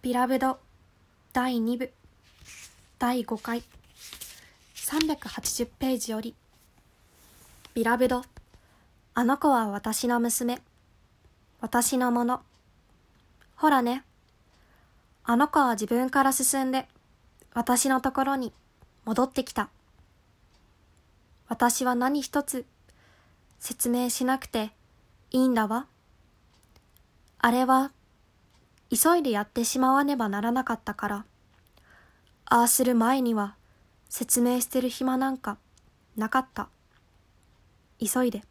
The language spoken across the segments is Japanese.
ビラブド第2部第5回380ページよりビラブドあの子は私の娘私のもの。ほらねあの子は自分から進んで私のところに戻ってきた。私は何一つ説明しなくていいんだわ。あれは急いでやってしまわねばならなかったから、ああする前には説明してる暇なんかなかった。急いで。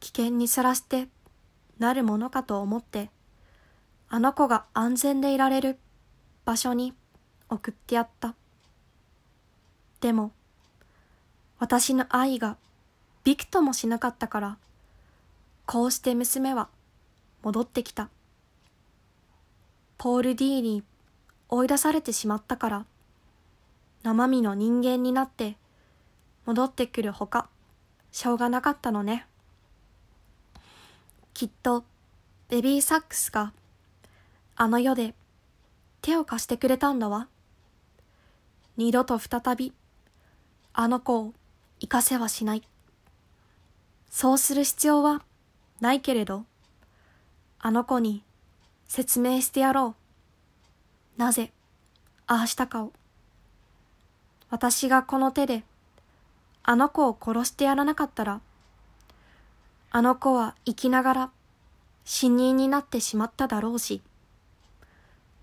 危険にさらしてなるものかと思って、あの子が安全でいられる場所に送ってやった。でも、私の愛がびくともしなかったから、こうして娘は戻ってきた。ポール・ディーに追い出されてしまったから、生身の人間になって戻ってくるほか、しょうがなかったのね。きっと、ベビーサックスが、あの世で手を貸してくれたんだわ。二度と再び、あの子を生かせはしない。そうする必要はないけれど、あの子に説明してやろう。なぜ、ああしたかを。私がこの手で、あの子を殺してやらなかったら、あの子は生きながら死人になってしまっただろうし、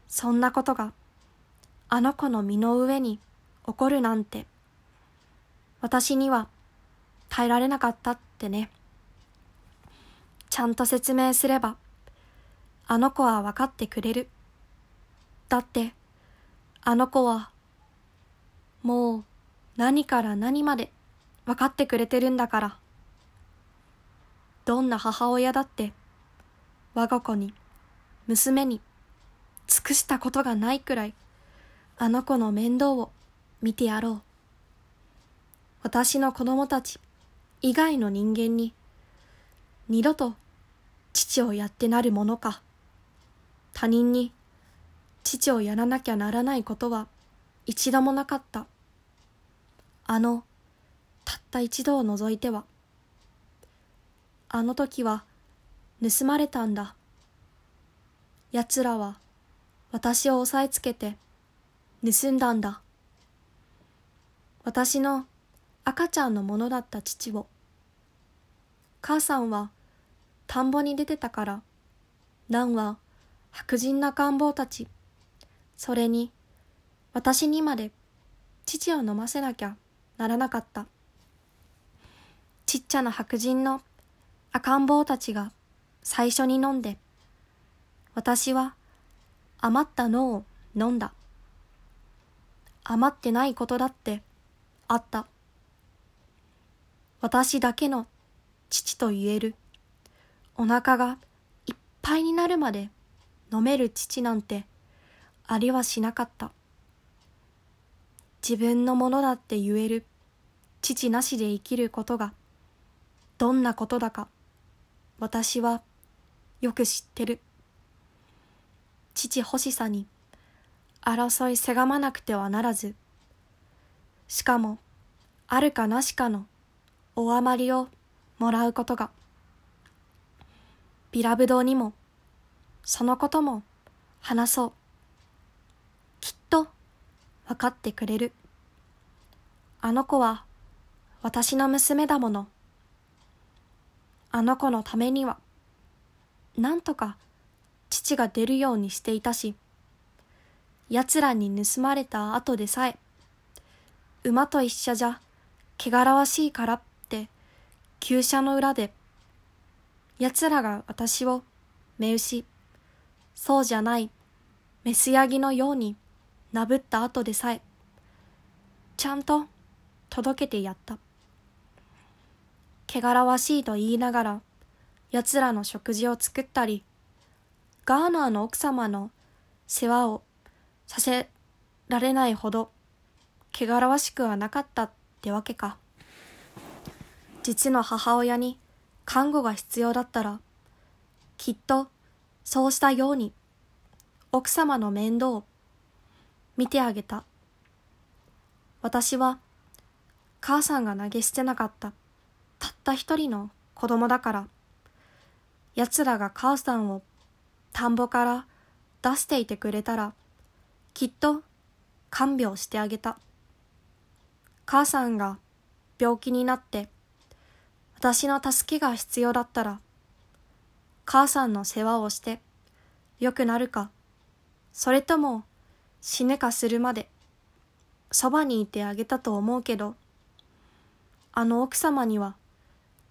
そんなことがあの子の身の上に起こるなんて、私には耐えられなかったってね。ちゃんと説明すれば、あの子は分かってくれる。だって、あの子は、もう何から何まで分かってくれてるんだから。どんな母親だって、我が子に、娘に、尽くしたことがないくらい、あの子の面倒を見てやろう。私の子供たち以外の人間に、二度と父をやってなるものか。他人に父をやらなきゃならないことは一度もなかった。あの、たった一度を除いては。あの時は盗まれたんだ。奴らは私を押さえつけて盗んだんだ。私の赤ちゃんのものだった父を。母さんは田んぼに出てたから、蘭は白人な官房たち、それに、私にまで父を飲ませなきゃならなかった。ちっちゃな白人の赤ん坊たちが最初に飲んで、私は余ったのを飲んだ。余ってないことだってあった。私だけの父と言える。お腹がいっぱいになるまで飲める父なんてありはしなかった。自分のものだって言える父なしで生きることがどんなことだか私はよく知ってる。父欲しさに争いせがまなくてはならず、しかもあるかなしかのお余りをもらうことが、ビラブドにもそのことも話そう。きっと分かってくれる。あの子は私の娘だもの。あの子のためには、なんとか父が出るようにしていたし、奴らに盗まれた後でさえ、馬と一緒じゃ、汚らわしいからって、厩舎の裏で、奴らが私を目牛、そうじゃない、メスヤギのようになぶった後でさえ、ちゃんと届けてやった。汚らわしいと言いながら、奴らの食事を作ったり、ガーナーの奥様の世話をさせられないほど、汚らわしくはなかったってわけか。実の母親に看護が必要だったら、きっとそうしたように、奥様の面倒を見てあげた。私は母さんが投げ捨てなかったたった一人の子供だから、奴らが母さんを田んぼから出していてくれたら、きっと看病してあげた。母さんが病気になって、私の助けが必要だったら、母さんの世話をして良くなるか、それとも死ぬかするまでそばにいてあげたと思うけど、あの奥様には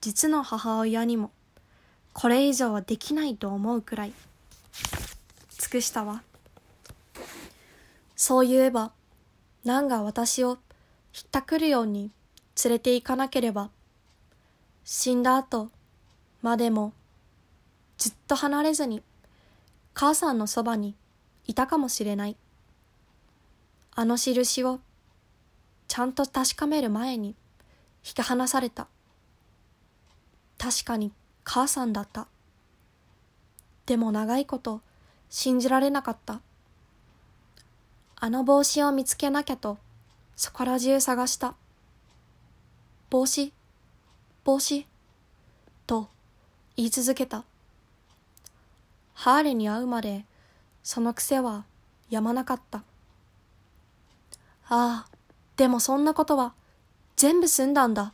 実の母親にもこれ以上はできないと思うくらい尽くしたわ。そう言えば、ナンが私をひったくるように連れて行かなければ、死んだ後までもずっと離れずに母さんのそばにいたかもしれない。あの印をちゃんと確かめる前に引き離された。確かに母さんだった。でも長いこと信じられなかった。あの帽子を見つけなきゃとそこら中探した。帽子帽子と言い続けた。ハーレに会うまでその癖はやまなかった。ああ、でもそんなことは全部済んだんだ。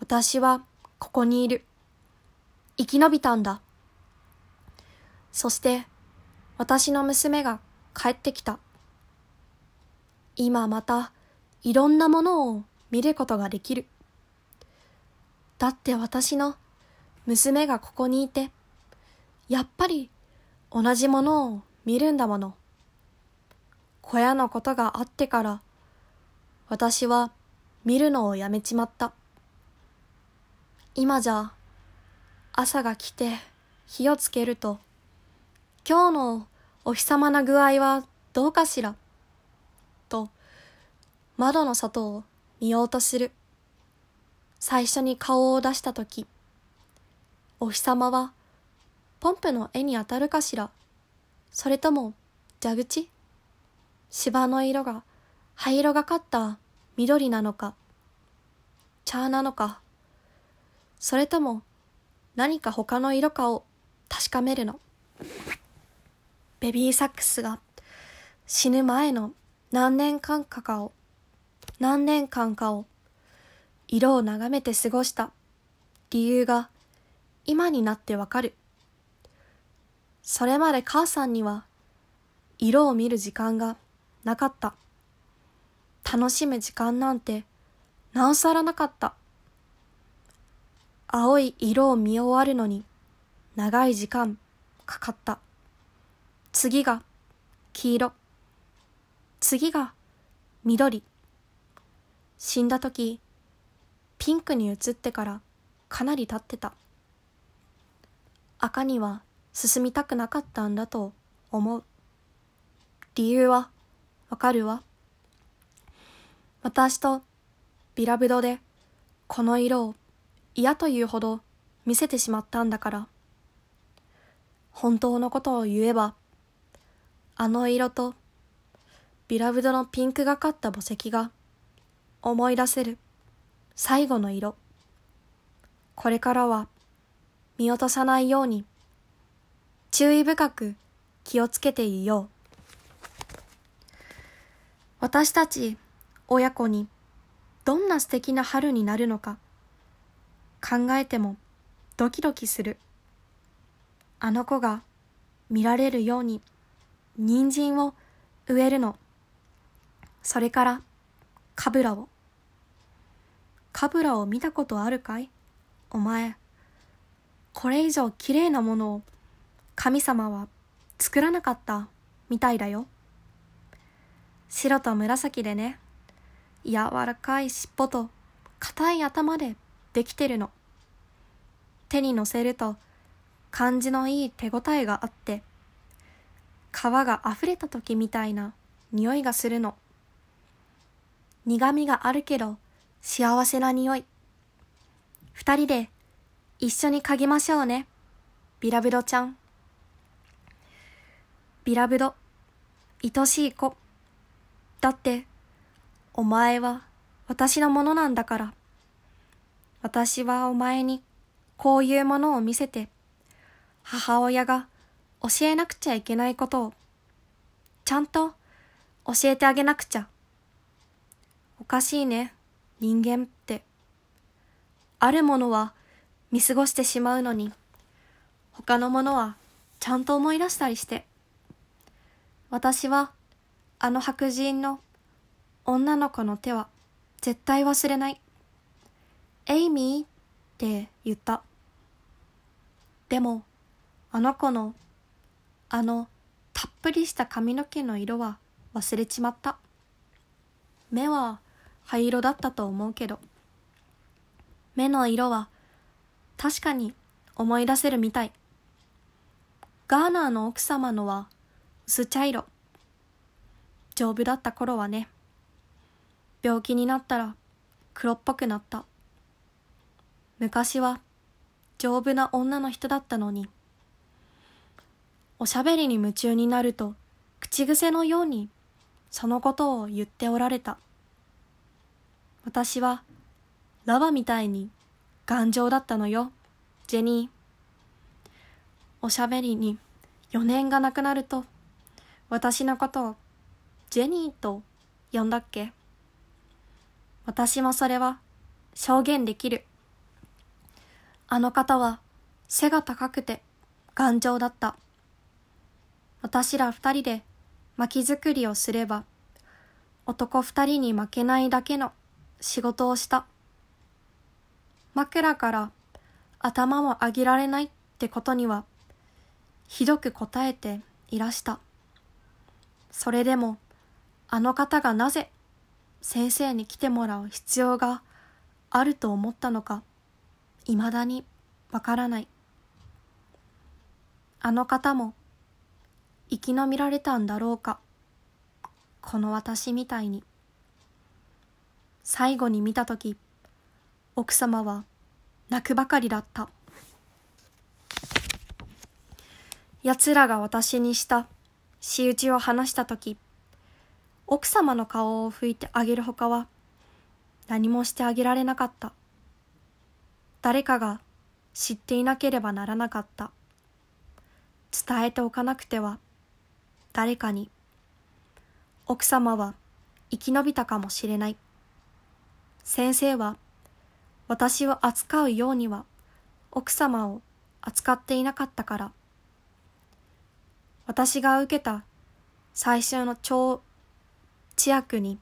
私はここにいる。生き延びたんだ。そして私の娘が帰ってきた。今またいろんなものを見ることができる。だって私の娘がここにいて、やっぱり同じものを見るんだもの。小屋のことがあってから、私は見るのをやめちまった。今じゃ、朝が来て火をつけると、今日のお日様な具合はどうかしら、と、窓の外を見ようとする。最初に顔を出したとき、お日様は、ポンプの絵に当たるかしら、それとも蛇口？芝の色が灰色がかった緑なのか、茶なのか、それとも何か他の色かを確かめるの？ベビーサックスが死ぬ前の何年間かかを、何年間かを色を眺めて過ごした理由が今になってわかる。それまで母さんには色を見る時間がなかった。楽しむ時間なんてなおさらなかった。青い色を見終わるのに長い時間かかった。次が黄色。次が緑。死んだ時、ピンクに移ってからかなり経ってた。赤には進みたくなかったんだと思う。理由はわかるわ。私とビラブドでこの色を嫌というほど見せてしまったんだから。本当のことを言えば、あの色とビラブドのピンクがかった墓石が思い出せる最後の色。これからは見落とさないように注意深く気をつけていよう。私たち親子にどんな素敵な春になるのか考えてもドキドキする。あの子が見られるように人参を植えるの。それからカブラを。カブラを見たことあるかい？お前。これ以上綺麗なものを神様は作らなかったみたいだよ。白と紫でね、柔らかい尻尾と硬い頭でできてるの。手に乗せると感じのいい手応えがあって、皮が溢れた時みたいな匂いがするの。苦味があるけど幸せな匂い。二人で一緒に嗅ぎましょうね。ビラビロちゃん。ビラブド、愛しい子。だって、お前は私のものなんだから。私はお前にこういうものを見せて、母親が教えなくちゃいけないことを、ちゃんと教えてあげなくちゃ。おかしいね、人間って。あるものは見過ごしてしまうのに、他のものはちゃんと思い出したりして。私はあの白人の女の子の手は絶対忘れない。エイミーって言った。でも、あの子の、あの、たっぷりした髪の毛の色は忘れちまった。目は灰色だったと思うけど、目の色は確かに思い出せるみたい。ガーナーの奥様のは薄茶色。丈夫だった頃はね。病気になったら黒っぽくなった。昔は丈夫な女の人だったのに。おしゃべりに夢中になると口癖のようにそのことを言っておられた。私はラバみたいに頑丈だったのよ、ジェニー。おしゃべりに余念がなくなると私のことをジェニーと呼んだっけ？私もそれは証言できる。あの方は背が高くて頑丈だった。私ら二人で薪作りをすれば男二人に負けないだけの仕事をした。枕から頭も上げられないってことにはひどく答えていらした。それでもあの方がなぜ先生に来てもらう必要があると思ったのか、未だにわからない。あの方も生き延びられたんだろうか。この私みたいに。最後に見たとき、奥様は泣くばかりだった。奴らが私にした仕打ちを話したとき、奥様の顔を拭いてあげるほかは何もしてあげられなかった。誰かが知っていなければならなかった。伝えておかなくては誰かに奥様は生き延びたかもしれない。先生は私を扱うようには奥様を扱っていなかったから。私が受けた最終の超知悪に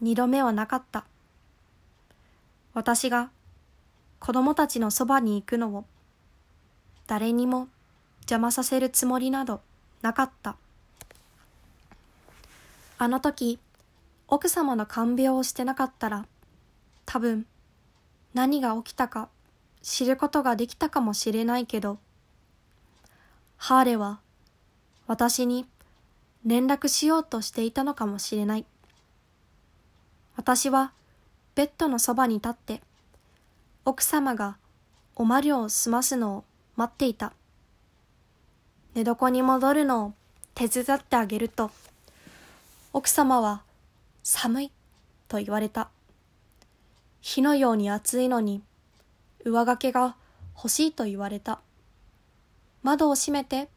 二度目はなかった。私が子供たちのそばに行くのを誰にも邪魔させるつもりなどなかった。あの時、奥様の看病をしてなかったら、多分何が起きたか知ることができたかもしれないけど、ハーレは私に連絡しようとしていたのかもしれない。私はベッドのそばに立って、奥様がおまりを済ますのを待っていた。寝床に戻るのを手伝ってあげると、奥様は寒いと言われた。火のように暑いのに上掛けが欲しいと言われた。窓を閉めて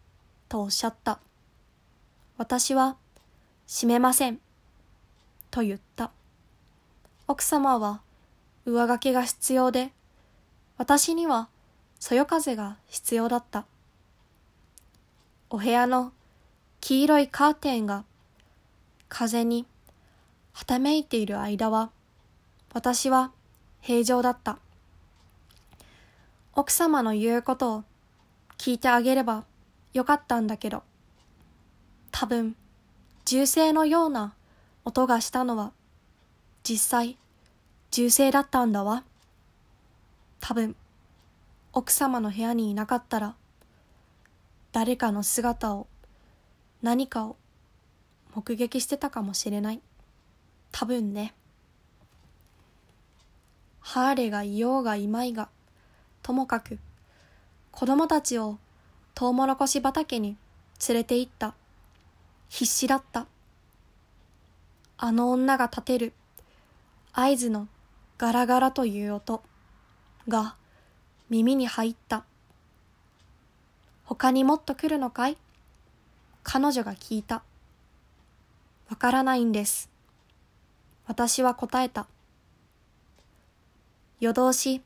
とおっしゃった。私は閉めませんと言った。奥様は上掛けが必要で、私にはそよ風が必要だった。お部屋の黄色いカーテンが風にはためいている間は、私は平常だった。奥様の言うことを聞いてあげればよかったんだけど、多分、銃声のような音がしたのは実際、銃声だったんだわ。多分、奥様の部屋にいなかったら、誰かの姿を、何かを目撃してたかもしれない。多分ね。ハーレがいようがいまいが、ともかく、子供たちをトウモロコシ畑に連れて行った。必死だった。あの女が立てる合図のガラガラという音が耳に入った。他にもっと来るのかい？彼女が聞いた。わからないんです。私は答えた。夜通し、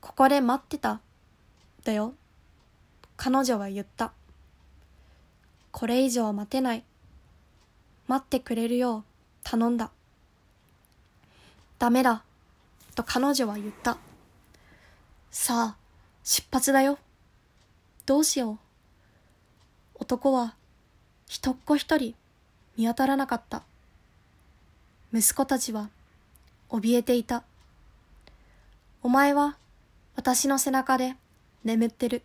ここで待ってた。だよ。彼女は言った。これ以上待てない。待ってくれるよう頼んだ。ダメだ。と彼女は言った。さあ、出発だよ。どうしよう。男は、一っ子一人、見当たらなかった。息子たちは、怯えていた。お前は、私の背中で眠ってる。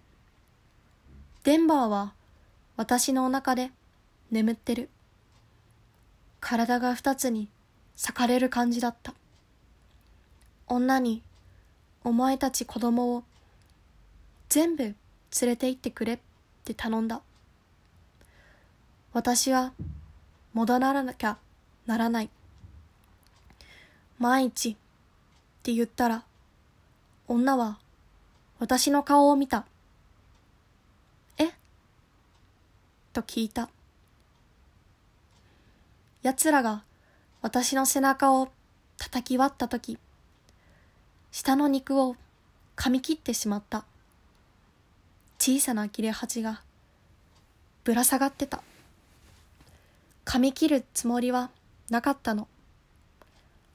デンバーは、私のお腹で眠ってる。体が二つに裂かれる感じだった。女に、お前たち子供を全部連れて行ってくれって頼んだ。私は戻らなきゃならない。万一って言ったら、女は私の顔を見た。えと聞いた。奴らが私の背中を叩き割ったとき、下の肉を噛み切ってしまった。小さな切れ端がぶら下がってた。噛み切るつもりはなかったの。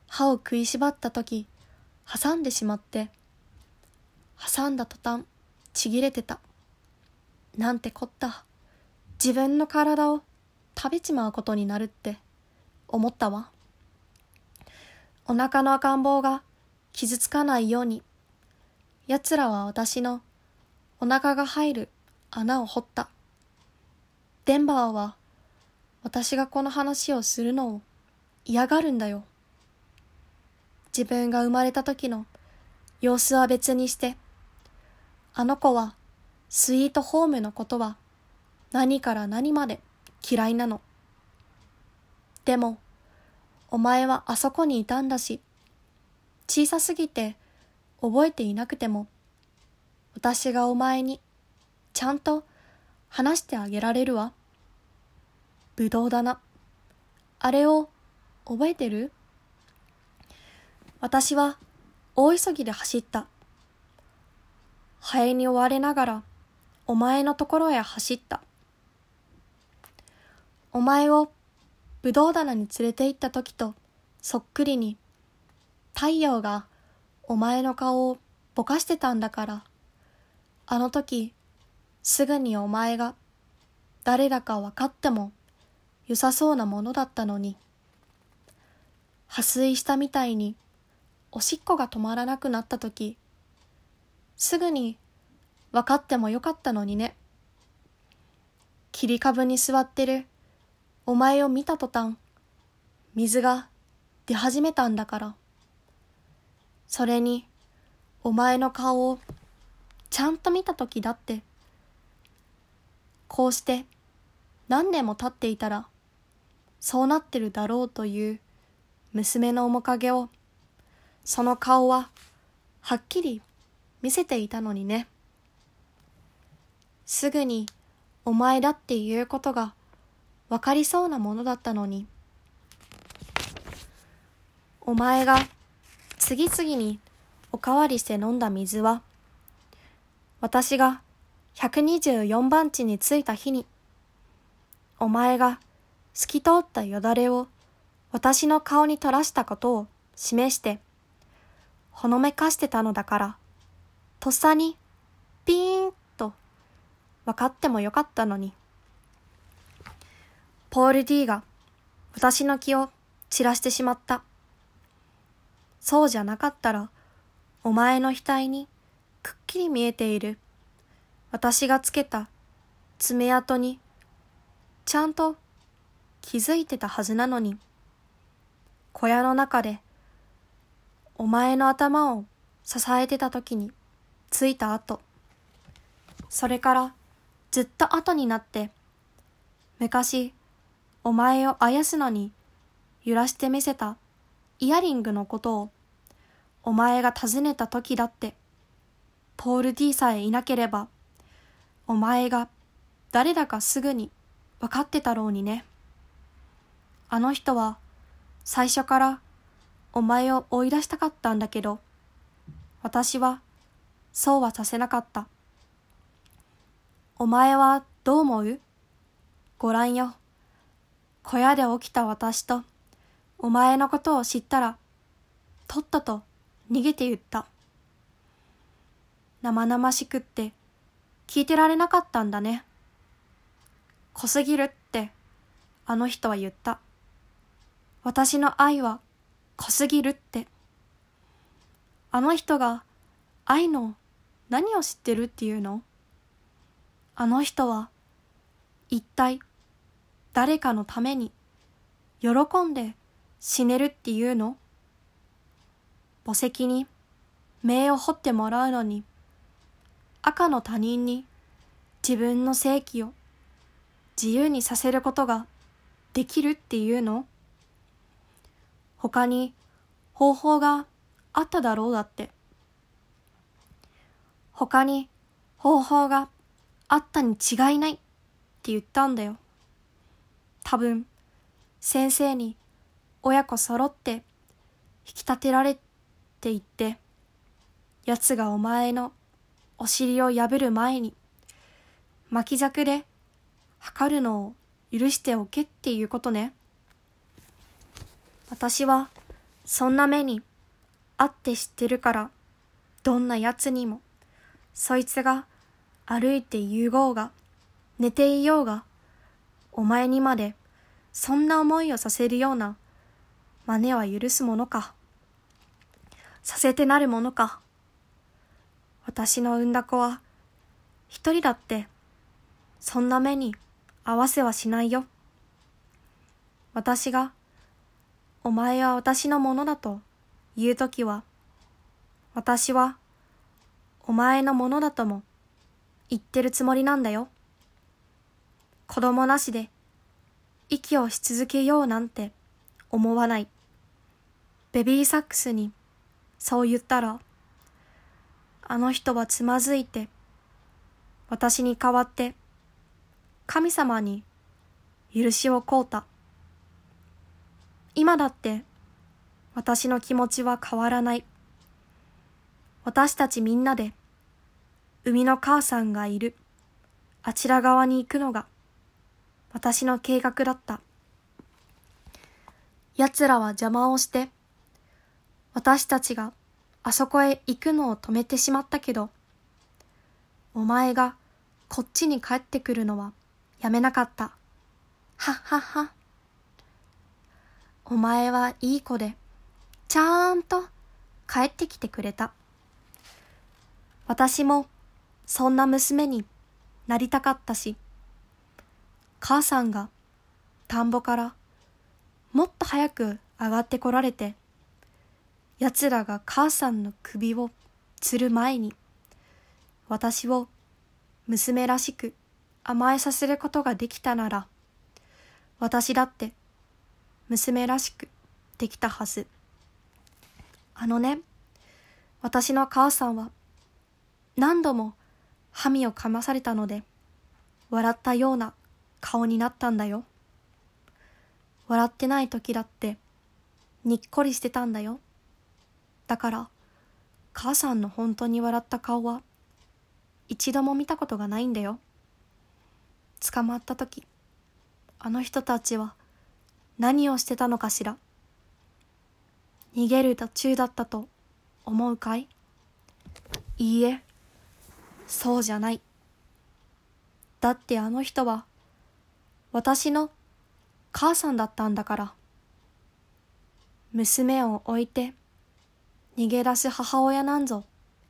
歯を食いしばった時、挟んでしまって、挟んだ途端、ちぎれてた。なんてこった。自分の体を食べちまうことになるって思ったわ。お腹の赤ん坊が傷つかないように、奴らは私のお腹が入る穴を掘った。デンバーは私がこの話をするのを嫌がるんだよ。自分が生まれた時の様子は別にして、あの子はスイートホームのことは何から何まで嫌いなの？でも、お前はあそこにいたんだし、小さすぎて覚えていなくても、私がお前にちゃんと話してあげられるわ。ぶどうだな。あれを覚えてる？私は大急ぎで走った。ハエに追われながらお前のところへ走った。お前をぶどう棚に連れて行った時とそっくりに太陽がお前の顔をぼかしてたんだから。あの時、すぐにお前が誰だか分かっても良さそうなものだったのに。破水したみたいにおしっこが止まらなくなった時、すぐに分かってもよかったのにね。切り株に座ってるお前を見た途端、水が出始めたんだから。それに、お前の顔をちゃんと見た時だって、こうして何年も経っていたら、そうなってるだろうという娘の面影を、その顔ははっきり見せていたのにね。すぐにお前だっていうことがわかりそうなものだったのに。お前が次々におかわりして飲んだ水は、私が124番地に着いた日に、お前が透き通ったよだれを私の顔に垂らしたことを示して、ほのめかしてたのだから、とっさにピーンと分かってもよかったのに。ポール D が私の気を散らしてしまった。そうじゃなかったら、お前の額にくっきり見えている。私がつけた爪痕にちゃんと気づいてたはずなのに。小屋の中でお前の頭を支えてた時についた後それからずっと後になって昔お前をあやすのに揺らしてみせたイヤリングのことをお前が尋ねた時だってポール D さえいなければお前が誰だかすぐに分かってたろうにね。あの人は最初からお前を追い出したかったんだけど、私はそうはさせなかった。お前はどう思う？ごらんよ。小屋で起きた私とお前のことを知ったら、とっとと逃げて言った。生々しくって聞いてられなかったんだね。濃すぎるってあの人は言った。私の愛は濃すぎるって。あの人が愛の何を知ってるっていうの？あの人は一体誰かのために喜んで死ねるっていうの墓石に名を彫ってもらうのに赤の他人に自分の正規を自由にさせることができるっていうの他に方法があっただろうだって。他に方法があったに違いないって言ったんだよ。多分、先生に親子揃って引き立てられって言って、奴がお前のお尻を破る前に巻き尺で測るのを許しておけっていうことね。私はそんな目にあって知ってるからどんな奴にもそいつが歩いて言うごうが寝ていようがお前にまでそんな思いをさせるような真似は許すものかさせてなるものか私の産んだ子は一人だってそんな目に合わせはしないよ私がお前は私のものだと言うときは、私はお前のものだとも言ってるつもりなんだよ。子供なしで息をし続けようなんて思わない。ベビーサックスにそう言ったら、あの人はつまずいて、私に代わって神様に許しを請うた。今だって私の気持ちは変わらない。私たちみんなで海の母さんがいるあちら側に行くのが私の計画だった。奴らは邪魔をして私たちがあそこへ行くのを止めてしまったけどお前がこっちに帰ってくるのはやめなかった。はっはっは。お前はいい子で、ちゃんと帰ってきてくれた。私もそんな娘になりたかったし、母さんが田んぼからもっと早く上がってこられて、奴らが母さんの首を吊る前に、私を娘らしく甘えさせることができたなら、私だって娘らしくできたはず。あのね、私の母さんは何度もハミをかまされたので、笑ったような顔になったんだよ。笑ってない時だってにっこりしてたんだよ。だから、母さんの本当に笑った顔は一度も見たことがないんだよ。捕まった時、あの人たちは何をしてたのかしら逃げる途中だったと思うかい？いいえ、そうじゃない。だってあの人は私の母さんだったんだから。娘を置いて逃げ出す母親なんぞ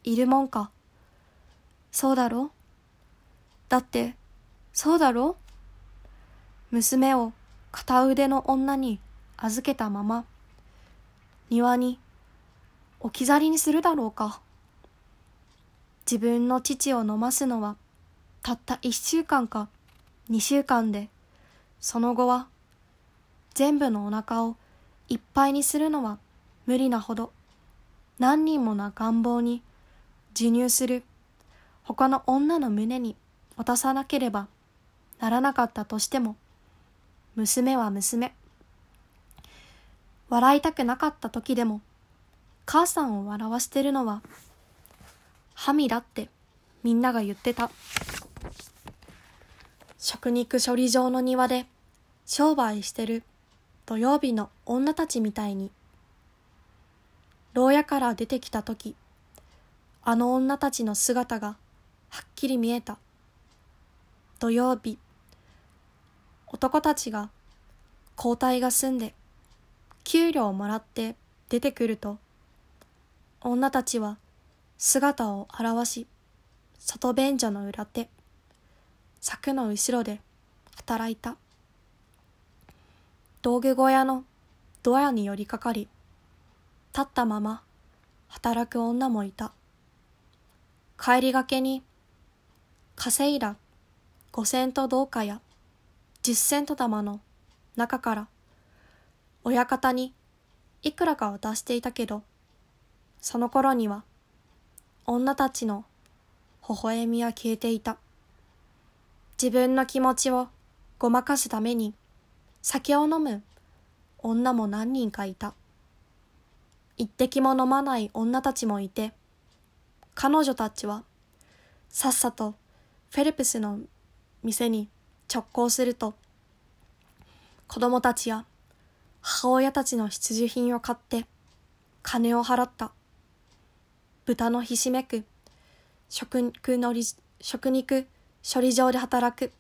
いるもんか。そうだろ？だってそうだろ？娘を片腕の女に預けたまま、庭に置き去りにするだろうか。自分の父を飲ますのは、たった一週間か二週間で、その後は全部のお腹をいっぱいにするのは無理なほど。何人もの願望に授乳する。他の女の胸に渡さなければならなかったとしても娘は娘。笑いたくなかった時でも母さんを笑わしてるのはハミだってみんなが言ってた。食肉処理場の庭で商売してる土曜日の女たちみたいに。牢屋から出てきた時あの女たちの姿がはっきり見えた。土曜日男たちが交代が済んで給料をもらって出てくると女たちは姿を現し外便所の裏手柵の後ろで働いた。道具小屋のドアに寄りかかり、立ったまま働く女もいた。帰りがけに、稼いだ五セント銅貨や十セント玉の中から、親方にいくらかを出していたけど、その頃には女たちの微笑みは消えていた。自分の気持ちをごまかすために酒を飲む女も何人かいた。一滴も飲まない女たちもいて、彼女たちはさっさとフェルプスの店に直行すると、子供たちや母親たちの必需品を買って金を払った。豚のひしめく食肉のり食肉処理場で働く。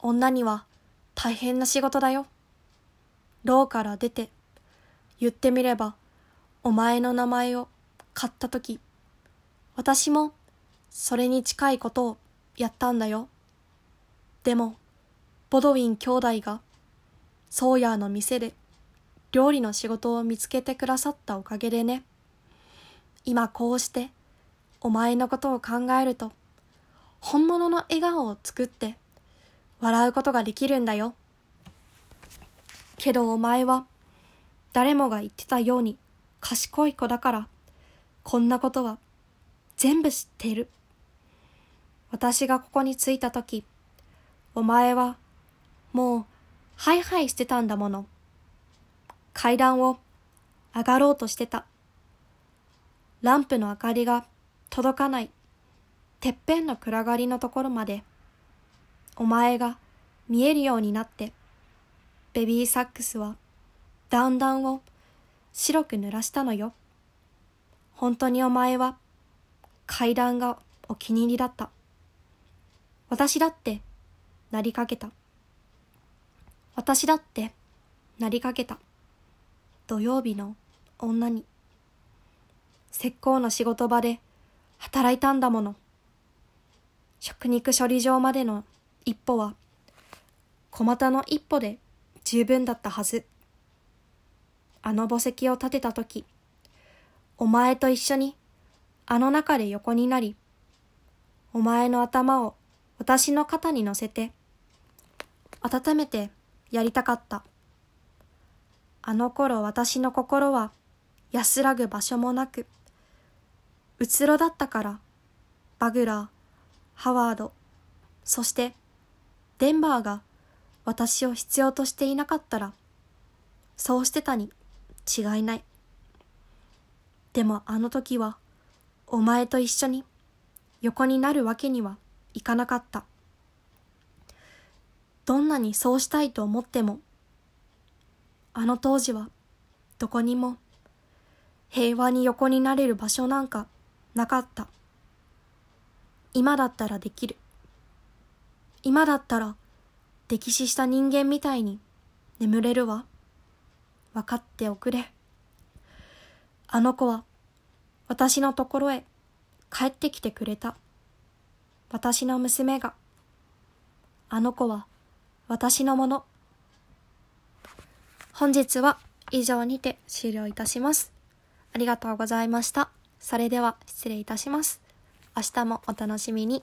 女には大変な仕事だよ。牢から出て、言ってみれば、お前の名前を買ったとき、私もそれに近いことをやったんだよ。でも、ボドウィン兄弟が、ソーヤーの店で料理の仕事を見つけてくださったおかげでね。今こうして、お前のことを考えると、本物の笑顔を作って、笑うことができるんだよ。けどお前は、誰もが言ってたように賢い子だから、こんなことは全部知っている。私がここに着いたとき、お前はもうハイハイしてたんだもの。階段を上がろうとしてた。ランプの明かりが届かないてっぺんの暗がりのところまでお前が見えるようになって、ベビーサックスはだんだんを白く濡らしたのよ。本当にお前は階段がお気に入りだった。私だってなりかけた。私だってなりかけた。土曜日の女に。石膏の仕事場で働いたんだもの。食肉処理場までの一歩は小股の一歩で十分だったはず。あの墓石を立てたとき、お前と一緒にあの中で横になり、お前の頭を私の肩に乗せて、温めてやりたかった。あの頃私の心は安らぐ場所もなく、うつろだったから、バグラー、ハワード、そしてデンバーが私を必要としていなかったら、そうしてたに違いない。でもあの時は、お前と一緒に横になるわけにはいかなかった。どんなにそうしたいと思っても、あの当時はどこにも平和に横になれる場所なんかなかった。今だったらできる。今だったら溺死した人間みたいに眠れるわ。分かっておくれ。あの子は私のところへ帰ってきてくれた。私の娘が。あの子は私のもの。本日は以上にて終了いたします。ありがとうございました。それでは失礼いたします。明日もお楽しみに。